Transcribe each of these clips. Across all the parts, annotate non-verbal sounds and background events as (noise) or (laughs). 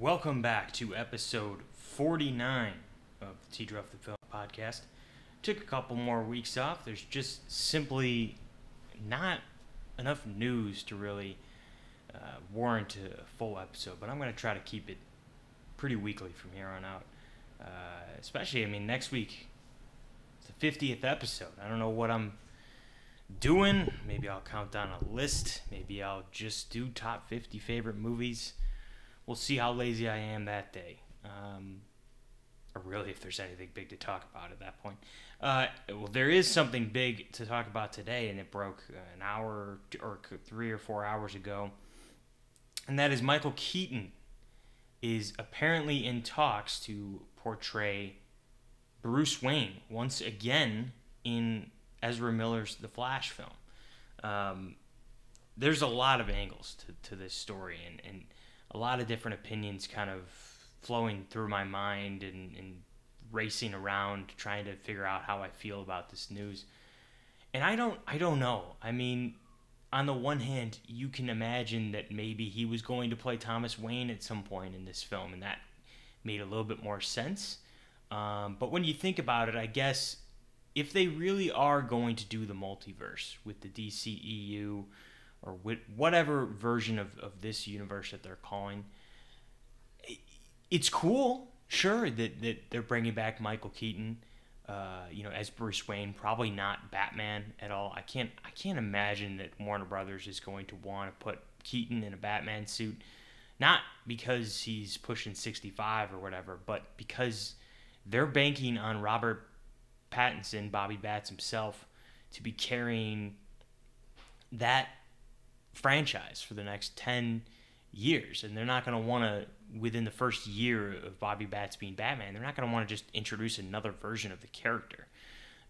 welcome back to episode 49 of the T Druff the Film podcast. Took a couple more weeks off. There's just simply not enough news to really uh, warrant a full episode, but I'm going to try to keep it pretty weekly from here on out. Uh, especially, I mean, next week, it's the 50th episode. I don't know what I'm doing. Maybe I'll count down a list. Maybe I'll just do top 50 favorite movies. We'll see how lazy I am that day. Um, or really, if there's anything big to talk about at that point. Uh, well, there is something big to talk about today, and it broke an hour or three or four hours ago. And that is Michael Keaton is apparently in talks to portray Bruce Wayne once again in Ezra Miller's The Flash film. Um, there's a lot of angles to, to this story and, and a lot of different opinions kind of flowing through my mind and, and racing around trying to figure out how I feel about this news. And I don't I don't know. I mean, on the one hand, you can imagine that maybe he was going to play Thomas Wayne at some point in this film, and that made a little bit more sense. Um, but when you think about it, I guess if they really are going to do the multiverse with the DCEU or whatever version of, of this universe that they're calling, it's cool, sure, that, that they're bringing back Michael Keaton. Uh, you know, as Bruce Wayne, probably not Batman at all. I can't, I can't imagine that Warner Brothers is going to want to put Keaton in a Batman suit, not because he's pushing 65 or whatever, but because they're banking on Robert Pattinson, Bobby Bats himself, to be carrying that franchise for the next 10 years. And they're not going to want to, within the first year of Bobby Bats being Batman, they're not going to want to just introduce another version of the character,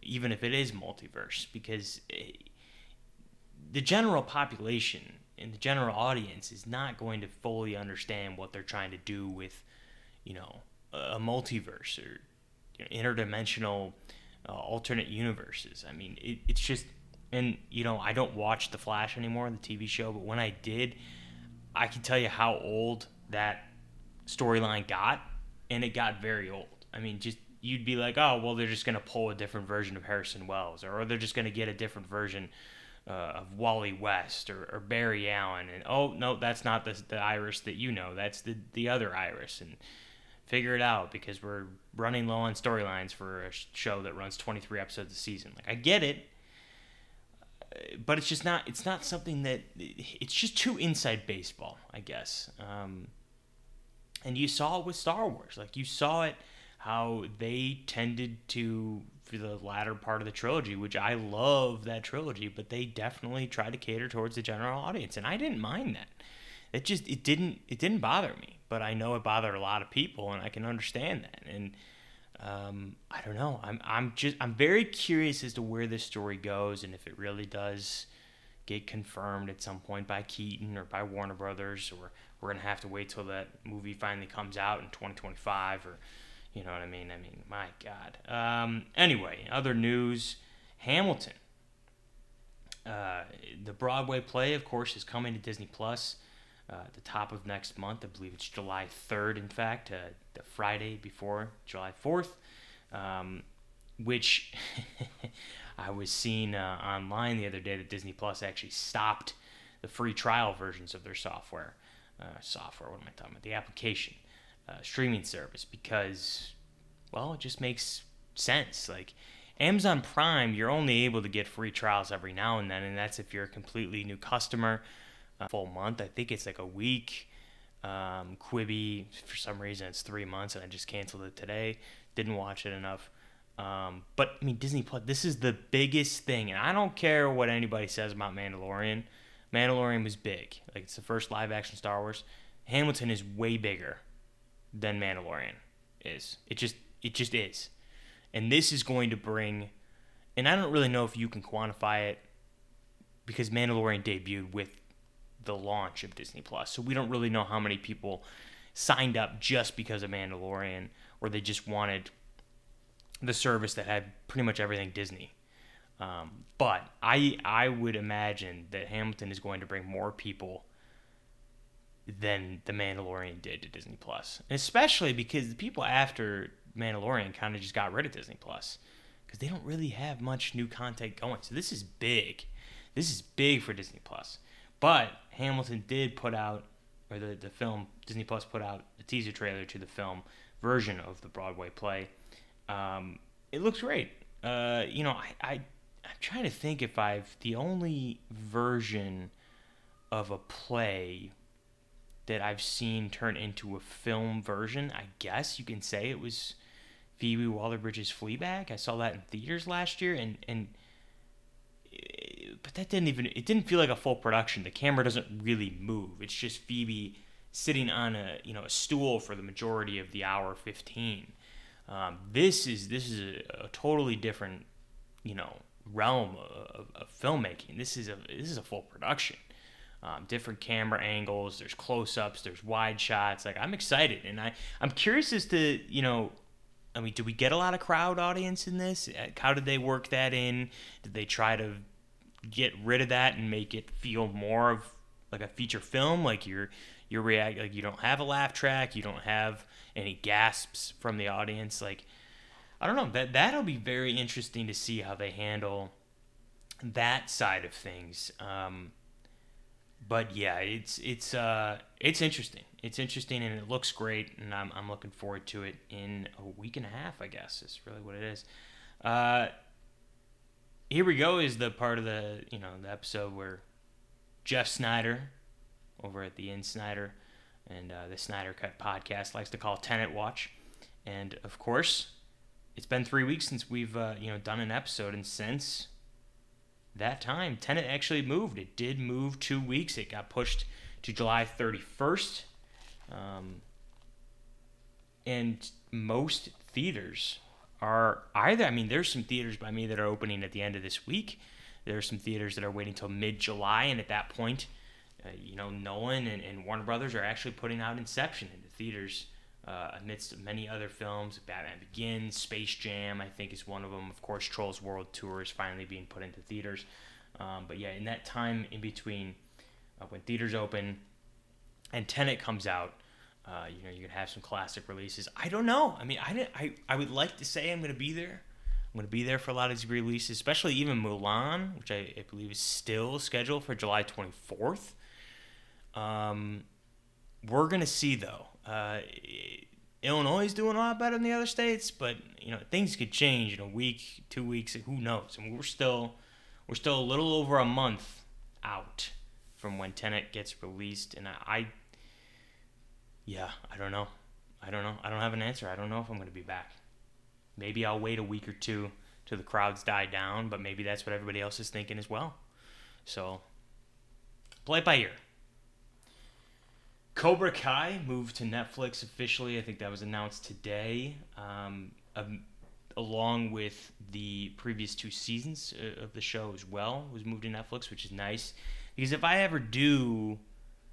even if it is multiverse, because eh, the general population and the general audience is not going to fully understand what they're trying to do with, you know, a multiverse or you know, interdimensional uh, alternate universes. I mean, it, it's just, and you know, I don't watch The Flash anymore, the TV show, but when I did, I can tell you how old that storyline got, and it got very old. I mean, just you'd be like, oh, well, they're just gonna pull a different version of Harrison Wells, or, or they're just gonna get a different version. Uh, of Wally West or, or, Barry Allen, and oh no, that's not the, the Iris that you know. That's the the other Iris, and figure it out because we're running low on storylines for a show that runs 23 episodes a season. Like I get it, but it's just not. It's not something that. It's just too inside baseball, I guess. Um, and you saw it with Star Wars. Like you saw it how they tended to for the latter part of the trilogy, which I love that trilogy, but they definitely try to cater towards the general audience, and I didn't mind that. It just it didn't it didn't bother me but I know it bothered a lot of people, and I can understand that. And um, I don't know. I'm I'm just I'm very curious as to where this story goes, and if it really does get confirmed at some point by Keaton or by Warner Brothers, or we're gonna have to wait till that movie finally comes out in 2025, or you know what I mean? I mean, my God. Um, anyway, other news: Hamilton. Uh, the Broadway play, of course, is coming to Disney Plus uh, the top of next month. I believe it's July 3rd, in fact, uh, the Friday before July 4th, um, which (laughs) I was seeing uh, online the other day that Disney Plus actually stopped the free trial versions of their software. Uh, software, what am I talking about? The application uh, streaming service because, well, it just makes sense. Like, Amazon Prime, you're only able to get free trials every now and then, and that's if you're a completely new customer a full month. I think it's like a week. Um, Quibi, for some reason, it's three months, and I just canceled it today. Didn't watch it enough. Um, but I mean, Disney Plus. This is the biggest thing, and I don't care what anybody says about Mandalorian. Mandalorian was big. Like it's the first live action Star Wars. Hamilton is way bigger than Mandalorian is. It just it just is. And this is going to bring and I don't really know if you can quantify it because Mandalorian debuted with the launch of Disney Plus. So we don't really know how many people signed up just because of Mandalorian or they just wanted the service that had pretty much everything Disney. Um, but I I would imagine that Hamilton is going to bring more people than The Mandalorian did to Disney Plus, especially because the people after Mandalorian kind of just got rid of Disney Plus because they don't really have much new content going. So this is big. This is big for Disney Plus. But Hamilton did put out, or the, the film, Disney Plus put out a teaser trailer to the film version of the Broadway play. Um, it looks great. Uh, you know, I, I, I'm trying to think if I've, the only version of a play that I've seen turn into a film version, I guess you can say it was Phoebe Waller-Bridge's Fleabag. I saw that in theaters last year, and and but that didn't even it didn't feel like a full production. The camera doesn't really move. It's just Phoebe sitting on a you know a stool for the majority of the hour 15. Um, this is this is a, a, totally different you know realm of, of, filmmaking. This is a this is a full production. Um, different camera angles. There's close-ups. There's wide shots. Like I'm excited, and I I'm curious as to you know I mean, do we get a lot of crowd audience in this? Uh, how did they work that in? Did they try to get rid of that and make it feel more of like a feature film? Like you're you're react like you don't have a laugh track, you don't have any gasps from the audience. Like I don't know that that'll be very interesting to see how they handle that side of things. Um, but yeah, it's it's uh it's interesting. It's interesting and it looks great, and I'm I'm looking forward to it in a week and a half. I guess is really what it is. Uh, here we go is the part of the you know the episode where Jeff Sneider over at the In Snyder and uh, the Sneider Cut podcast likes to call Tenet Watch, and of course, it's been three weeks since we've uh, you know done an episode, and since that time. Tenet actually moved. It did move two weeks. It got pushed to July 31st. Um, and most theaters are either, I mean, there's some theaters by me that are opening at the end of this week. There are some theaters that are waiting till mid July. And at that point, uh, you know, Nolan and, and Warner Brothers are actually putting out Inception into theaters uh, amidst many other films. Batman Begins, Space Jam, I think is one of them. Of course, Trolls World Tour is finally being put into theaters. Um, but yeah, in that time in between uh, when theaters open and Tenet comes out, uh, you know, you're gonna have some classic releases. I don't know. I mean, I didn't, I I would like to say I'm gonna be there. I'm gonna be there for a lot of these releases, especially even Mulan, which I, I believe is still scheduled for July 24th. Um, we're gonna see though. Uh, Illinois is doing a lot better than the other states, but you know things could change in a week, two weeks, who knows? Mean, we're still we're still a little over a month out from when Tenet gets released, and I, I yeah, I don't know. I don't know. I don't have an answer. I don't know if I'm going to be back. Maybe I'll wait a week or two till the crowds die down, but maybe that's what everybody else is thinking as well. So, play it by ear. Cobra Kai moved to Netflix officially. I think that was announced today, um, um, along with the previous two seasons uh, of the show as well. Was moved to Netflix, which is nice because if I ever do,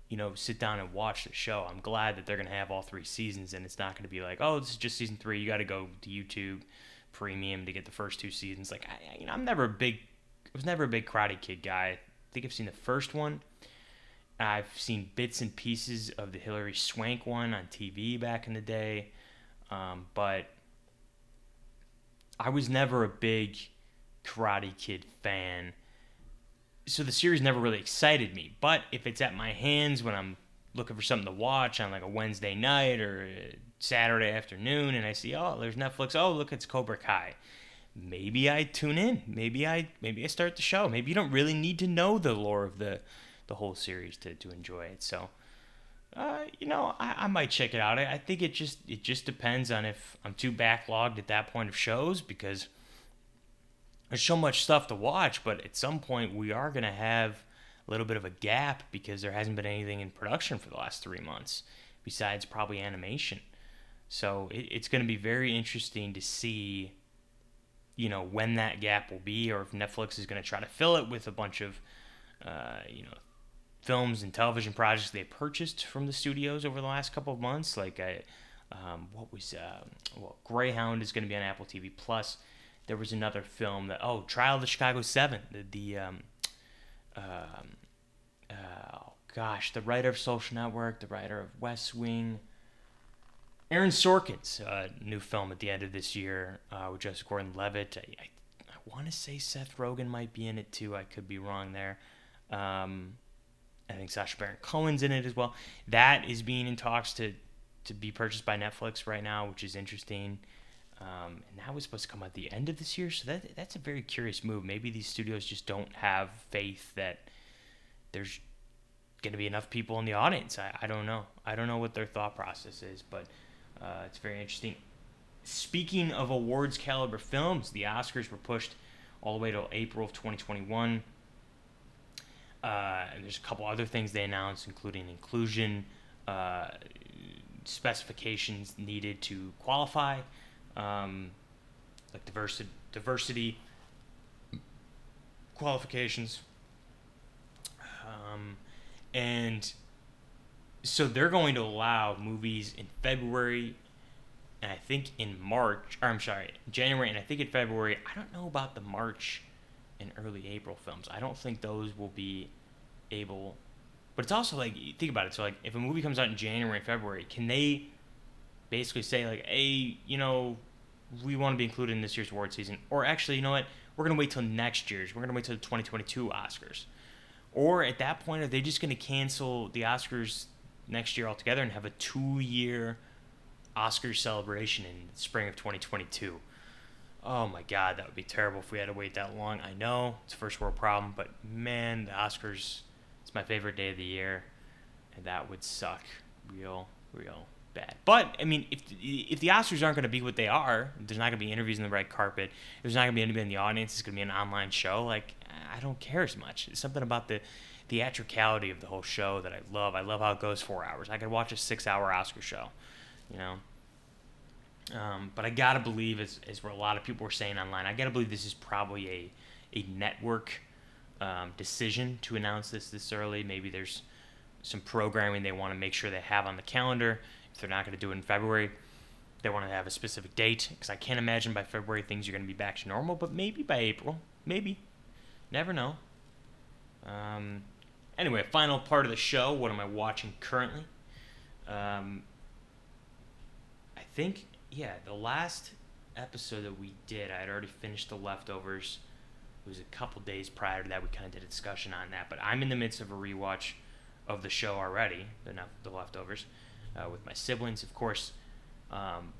you know, sit down and watch the show, I'm glad that they're gonna have all three seasons, and it's not gonna be like, oh, this is just season three. You got to go to YouTube Premium to get the first two seasons. Like, I, you know, I'm never a big, I was never a big Karate Kid guy. I think I've seen the first one I've seen bits and pieces of the Hilary Swank one on TV back in the day, um, but I was never a big Karate Kid fan. So the series never really excited me. But if it's at my hands when I'm looking for something to watch on like a Wednesday night or Saturday afternoon and I see, oh, there's Netflix. Oh, look, it's Cobra Kai. Maybe I tune in. Maybe I maybe I start the show. Maybe you don't really need to know the lore of the the whole series to, to enjoy it. So, uh, you know, I, I might check it out. I, I think it just it just depends on if I'm too backlogged at that point of shows because there's so much stuff to watch. But at some point, we are gonna have a little bit of a gap because there hasn't been anything in production for the last three months, besides probably animation. So it, it's going to be very interesting to see, you know, when that gap will be, or if Netflix is going to try to fill it with a bunch of, uh, you know, films and television projects they purchased from the studios over the last couple of months. Like, I, um, what was uh, well, Greyhound is going to be on Apple TV Plus. There was another film that oh, Trial of the Chicago Seven, the, the um, um, uh, oh gosh, the writer of Social Network, the writer of West Wing. Aaron Sorkin's uh, new film at the end of this year uh, with Joseph Gordon-Levitt. I, I, I want to say Seth Rogen might be in it too. I could be wrong there. Um, I think Sacha Baron Cohen's in it as well. That is being in talks to to be purchased by Netflix right now, which is interesting. Um, and that was supposed to come at the end of this year, so that that's a very curious move. Maybe these studios just don't have faith that there's going to be enough people in the audience. I, I don't know. I don't know what their thought process is, but uh, it's very interesting. Speaking of awards caliber films, the Oscars were pushed all the way to April of 2021. Uh, and there's a couple other things they announced, including inclusion, uh, specifications needed to qualify, um, like diversity, diversity qualifications. Um, and so they're going to allow movies in February and I think in March, or I'm sorry, January, and I think in February. I don't know about the March and early April films. I don't think those will be able. But it's also like think about it. So like, if a movie comes out in January and February, can they basically say like, hey, you know, we want to be included in this year's award season, or actually, you know what, we're gonna wait till next year's. We're gonna wait till the 2022 Oscars. Or at that point, are they just gonna cancel the Oscars next year altogether and have a two-year Oscars celebration in spring of 2022? Oh my God, that would be terrible if we had to wait that long. I know it's a first world problem, but man, the Oscars, it's my favorite day of the year, and that would suck real, real bad. But I mean, if if the Oscars aren't going to be what they are, there's not going to be interviews in the red carpet. There's not going to be anybody in the audience. It's going to be an online show. Like I don't care as much. It's something about the theatricality of the whole show that I love. I love how it goes four hours. I could watch a six-hour Oscar show, you know. Um, but I gotta believe, as, as where a lot of people were saying online, I gotta believe this is probably a a network um, decision to announce this this early. Maybe there's some programming they want to make sure they have on the calendar. If they're not going to do it in February, they want to have a specific date because I can't imagine by February things are going to be back to normal. But maybe by April, maybe, never know. Um, anyway, final part of the show. What am I watching currently? Um, I think yeah, the last episode that we did, I had already finished the leftovers. It was a couple days prior to that. We kind of did a discussion on that, but I'm in the midst of a rewatch of the show already, the the leftovers, uh, with my siblings, of course. Um,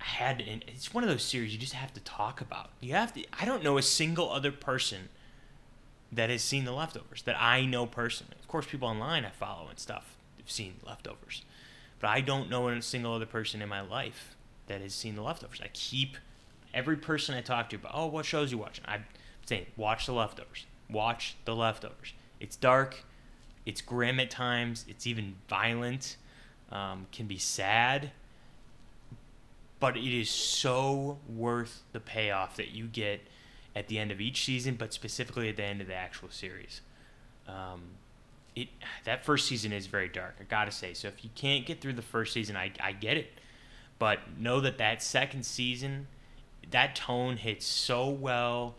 I had, it's one of those series you just have to talk about. You have to. I don't know a single other person that has seen the leftovers that I know personally. Of course, people online I follow and stuff have seen leftovers, but I don't know a single other person in my life that has seen the leftovers. I keep every person I talk to, but oh, what shows you watching? I'm saying watch the leftovers. Watch the leftovers. It's dark. It's grim at times. It's even violent. Um, can be sad. But it is so worth the payoff that you get at the end of each season, but specifically at the end of the actual series. Um, it that first season is very dark. I gotta say. So if you can't get through the first season, I I get it. But know that that second season, that tone hits so well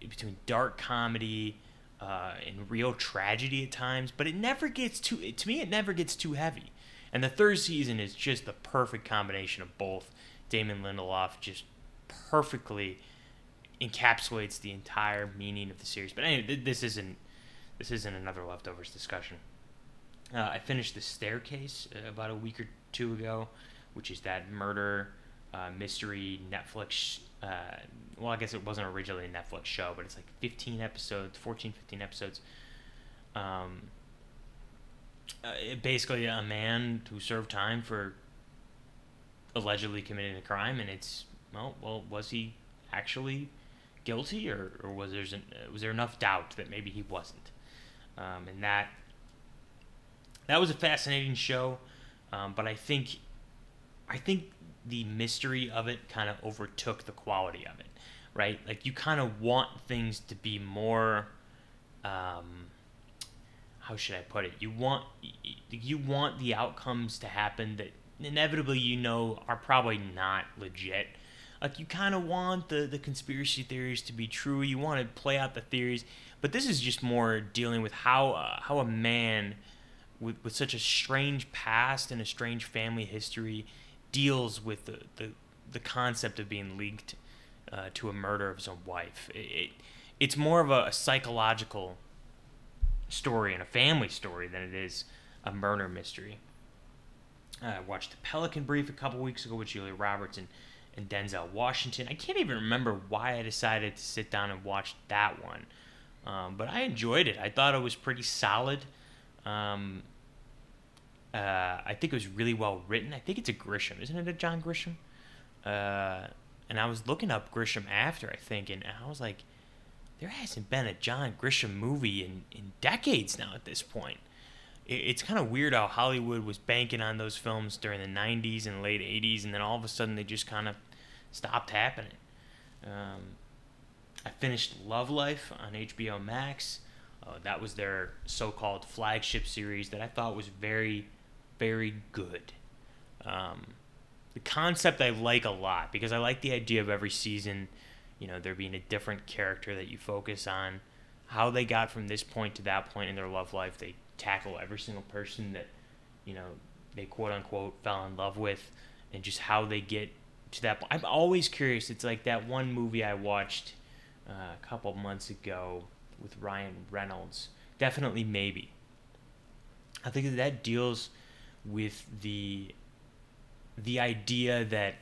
between dark comedy uh, and real tragedy at times. But it never gets too. To me, it never gets too heavy. And the third season is just the perfect combination of both. Damon Lindelof just perfectly encapsulates the entire meaning of the series. But anyway, this isn't this isn't another leftovers discussion. Uh, I finished the staircase uh, about a week or two ago which is that murder uh, mystery Netflix. Uh, well, I guess it wasn't originally a Netflix show, but it's like 15 episodes, 14, 15 episodes. Um, uh, basically, a man who served time for allegedly committing a crime, and it's well, well, was he actually guilty, or, or was there was there enough doubt that maybe he wasn't? Um, and that that was a fascinating show, um, but I think I think the mystery of it kind of overtook the quality of it, right? Like you kind of want things to be more. Um, how should I put it? You want you want the outcomes to happen that inevitably you know are probably not legit. Like you kind of want the the conspiracy theories to be true. You want to play out the theories, but this is just more dealing with how uh, how a man with, with such a strange past and a strange family history, deals with the, the, the concept of being linked uh, to a murder of his own wife. It, it it's more of a, a, psychological story and a family story than it is a murder mystery. I watched The Pelican Brief a couple weeks ago with Julia Roberts and, and Denzel Washington. I can't even remember why I decided to sit down and watch that one. Um, but I enjoyed it. I thought it was pretty solid. Um, uh, I think it was really well written. I think it's a Grisham, isn't it? A John Grisham. Uh, and I was looking up Grisham after I think, and I was like, there hasn't been a John Grisham movie in in decades now. At this point, it, it's kind of weird how Hollywood was banking on those films during the '90s and late '80s, and then all of a sudden they just kind of stopped happening. Um, I finished Love Life on HBO Max. Uh, that was their so-called flagship series that I thought was very, very good. Um, the concept I like a lot because I like the idea of every season, you know, there being a different character that you focus on, how they got from this point to that point in their love life. They tackle every single person that, you know, they quote unquote fell in love with, and just how they get to that. point. I'm always curious. It's like that one movie I watched uh, a couple months ago with Ryan Reynolds. Definitely, maybe. I think that that deals with the the idea that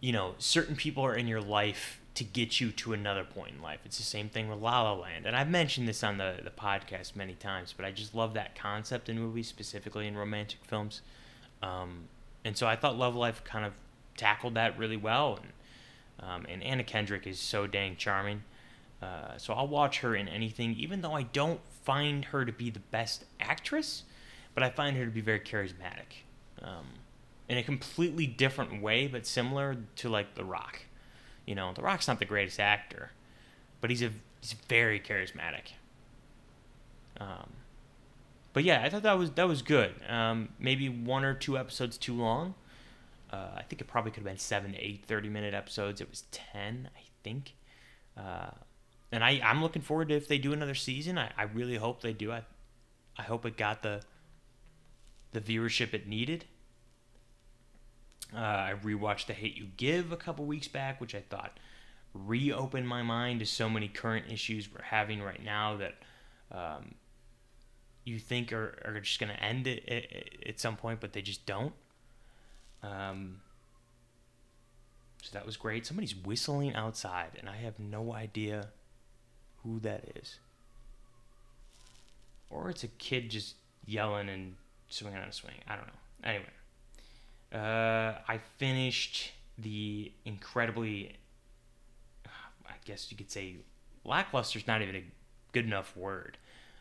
you know certain people are in your life to get you to another point in life. It's the same thing with La La Land, and I've mentioned this on the the podcast many times. But I just love that concept in movies, specifically in romantic films. Um, and so I thought Love Life kind of tackled that really well, and um, and Anna Kendrick is so dang charming. Uh, so I'll watch her in anything, even though I don't find her to be the best actress, but I find her to be very charismatic. Um, in a completely different way, but similar to like The Rock. You know, The Rock's not the greatest actor, but he's a he's very charismatic. Um, but yeah, I thought that was that was good. Um, maybe one or two episodes too long. Uh, I think it probably could have been seven to eight 30 minute episodes. It was 10, I think. Uh, and I, I'm looking forward to if they do another season. I, I really hope they do. I, I hope it got the the viewership it needed. Uh, I rewatched The Hate You Give a couple weeks back, which I thought reopened my mind to so many current issues we're having right now that um, you think are, are just going to end it at, at, some point, but they just don't. Um, so that was great. Somebody's whistling outside, and I have no idea who that is. Or it's a kid just yelling and swinging on a swing. I don't know. Anyway, uh, I finished the incredibly, I guess you could say, lackluster is not even a good enough word.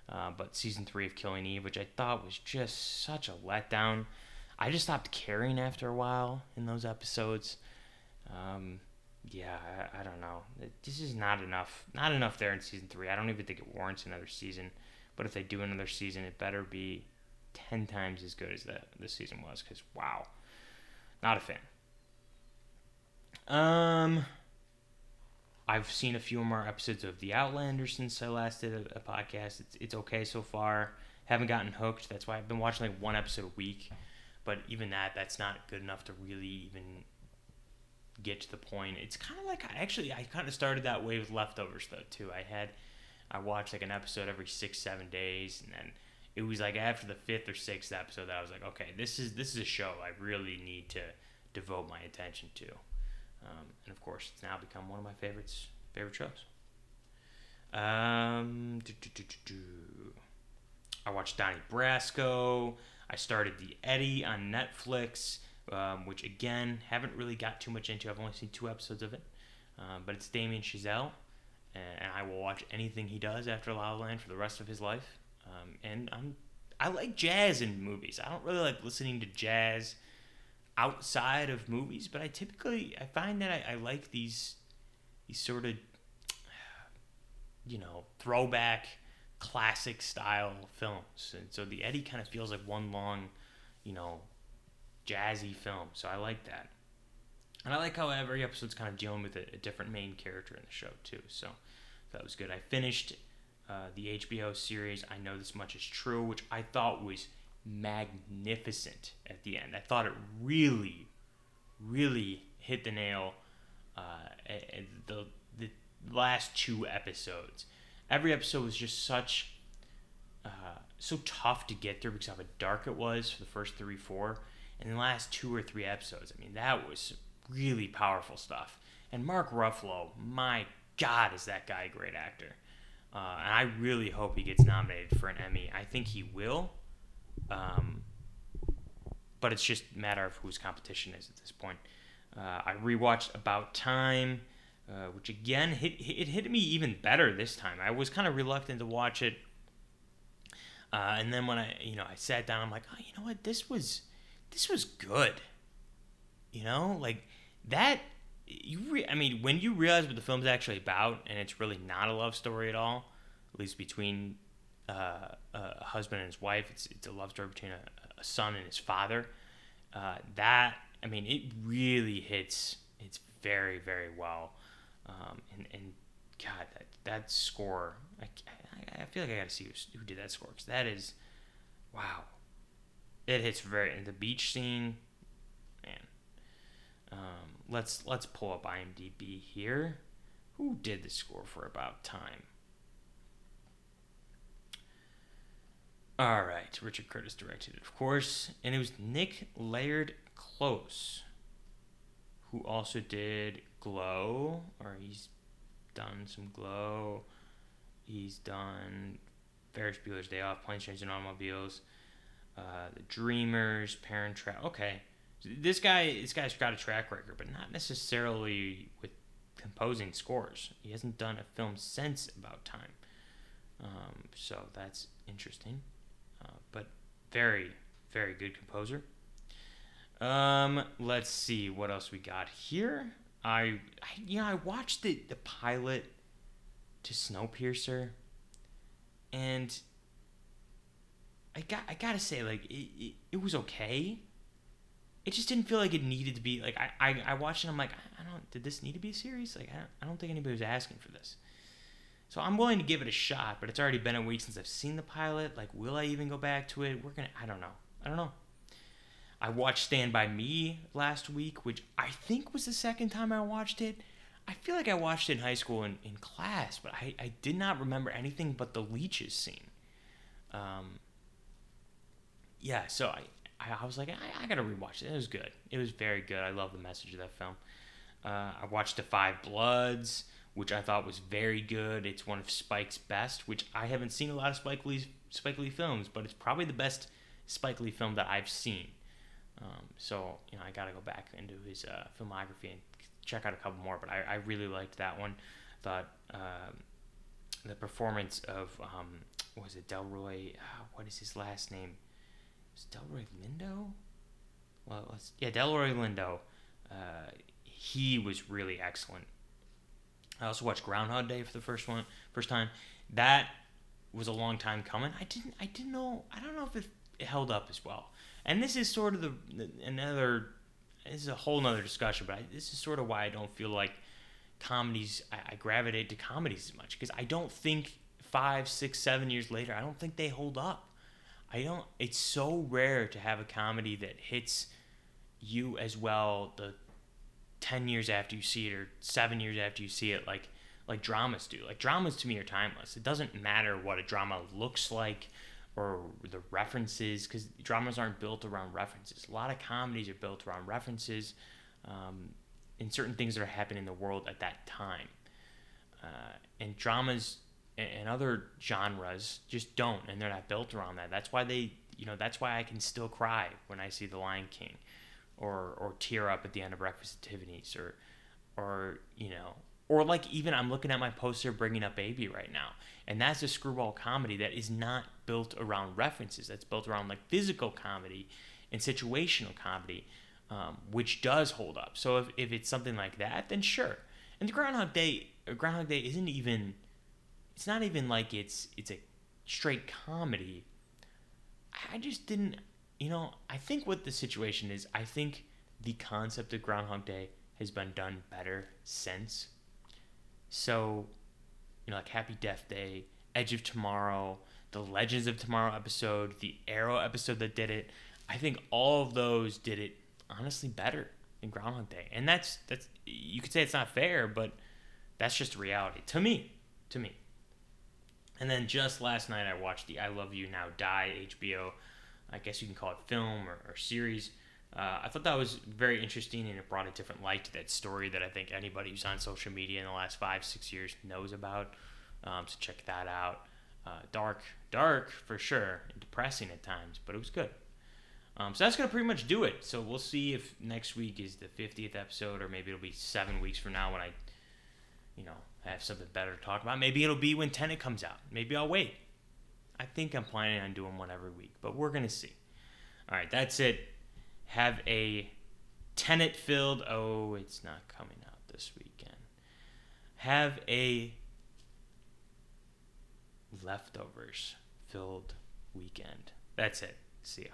Uh, but season three of Killing Eve, which I thought was just such a letdown. I just stopped caring after a while in those episodes. Um, yeah, I, I, don't know. This is not enough. Not enough there in season three. I don't even think it warrants another season. But if they do another season, it better be ten times as good as the the season was. Because wow, not a fan. Um, I've seen a few more episodes of The Outlander since I last did a, a, podcast. It's it's okay so far. Haven't gotten hooked. That's why I've been watching like one episode a week. But even that, that's not good enough to really even get to the point. It's kind of like I actually I kind of started that way with leftovers though too. I had I watched like an episode every six seven days, and then it was like after the fifth or sixth episode that I was like, okay, this is this is a show I really need to devote my attention to, um, and of course, it's now become one of my favorites favorite shows. Um, I watched Donnie Brasco. I started The Eddie on Netflix, um, which again haven't really got too much into. I've only seen two episodes of it, um, but it's Damien Chazelle, and I will watch anything he does after La La Land for the rest of his life. Um, and I'm I like jazz in movies. I don't really like listening to jazz outside of movies, but I typically I find that I, I like these these sort of (sighs) you know throwback classic style films, and so the Eddie kind of feels like one long you know jazzy film. So I like that. And I like how every episode's kind of dealing with a, a different main character in the show too. So that was good. I finished uh, the HBO series. I know this much is true, which I thought was magnificent at the end. I thought it really, really hit the nail. Uh, the the last two episodes, every episode was just such uh, so tough to get through because how dark it was for the first three, four, and the last two or three episodes. I mean, that was really powerful stuff. And Mark Ruffalo, my God, is that guy a great actor? Uh, and I really hope he gets nominated for an Emmy. I think he will. Um, but it's just a matter of whose competition is at this point. Uh, I rewatched About Time, uh, which again hit it hit me even better this time. I was kind of reluctant to watch it, uh, and then when I you know I sat down, I'm like, oh, you know what, this was this was good. You know, like that. You re- I mean, when you realize what the film's actually about, and it's really not a love story at all, at least between uh, a husband and his wife. It's it's a love story between a, a son and his father. Uh, that I mean, it really hits. It's very very well, um, and and God, that that score. I, I, I feel like I got to see who, who did that score because that is, wow. It hits very the beach scene. Um, let's let's pull up IMDb here. Who did the score for About Time? All right, Richard Curtis directed it, of course, and it was Nick Laird Close, who also did Glow, or he's done some Glow. He's done Ferris Bueller's Day Off, Planes, Trains, and Automobiles, uh, The Dreamers, Parent Trap. Okay, this guy, this guy's got a track record, but not necessarily with composing scores. He hasn't done a film since About Time, um, so that's interesting but very, very good composer. Um, let's see what else we got here. I, I you know, I watched the the pilot to Snowpiercer, and I got I gotta say like it, it, it was okay. It just didn't feel like it needed to be like I, I, I watched it. I'm like I, don't did this need to be a series? Like I don't, I don't think anybody was asking for this. So I'm willing to give it a shot, but it's already been a week since I've seen the pilot. Like, will I even go back to it? We're gonna. I don't know. I don't know. I watched Stand by Me last week, which I think was the second time I watched it. I feel like I watched it in high school in, in class, but I, I did not remember anything but the leeches scene. Um, yeah, so I, I, I was like, I, I gotta rewatch it. It was good. It was very good. I love the message of that film. Uh, I watched The Five Bloods which I thought was very good. It's one of Spike's best, which I haven't seen a lot of Spike Lee Spike Lee films, but it's probably the best Spike Lee film that I've seen. Um, so you know, I got to go back into his uh, filmography and check out a couple more. But I, I really liked that one. Thought um, the performance of um, was it Delroy? Uh, what is his last name? Is Delroy Lindo? Well, let's yeah, Delroy Lindo. Uh, he was really excellent I also watched Groundhog Day for the first one, first time. That was a long time coming. I didn't, I didn't know. I don't know if it, it held up as well. And this is sort of the, the another. This is a whole nother discussion, but I, this is sort of why I don't feel like comedies. I, I gravitate to comedies as much because I don't think five, six, seven years later, I don't think they hold up. I don't. It's so rare to have a comedy that hits you as well the 10 years after you see it or 7 years after you see it like like dramas do. Like dramas to me are timeless. It doesn't matter what a drama looks like or the references because dramas aren't built around references. A lot of comedies are built around references um, and certain things that are happening in the world at that time. Uh, and dramas and other genres just don't, and they're not built around that. That's why they, you know, that's why I can still cry when I see The Lion King or or tear up at the end of Breakfast at Tiffany's or or you know or like even I'm looking at my poster bringing up Baby right now and that's a screwball comedy that is not built around references. That's built around like physical comedy and situational comedy um, which does hold up. So if, if it's something like that then sure. And the Groundhog Day Groundhog Day isn't even it's not even like it's it's a straight comedy I just didn't you know, I think what the situation is, I think the concept of Groundhog Day has been done better since. So, you know, like Happy Death Day, Edge of Tomorrow, the Legends of Tomorrow episode, the Arrow episode that did it. I think all of those did it honestly better than Groundhog Day, and that's that's you could say it's not fair, but that's just reality to me. To me. And then just last night, I watched the I Love You Now Die HBO. I guess you can call it film or, or series. Uh, I thought that was very interesting and it brought a different light to that story that I think anybody who's on social media in the last five, six years knows about. Um, so check that out. Uh, dark, dark for sure, depressing at times, but it was good. Um, so that's gonna pretty much do it. So we'll see if next week is the 50th episode, or maybe it'll be seven weeks from now when I, you know, have something better to talk about. Maybe it'll be when Tenet comes out. Maybe I'll wait. I think I'm planning on doing one every week, but we're gonna see. All right, that's it. Have a Tenet filled. Oh, it's not coming out this weekend. Have a leftovers filled weekend. That's it. See ya.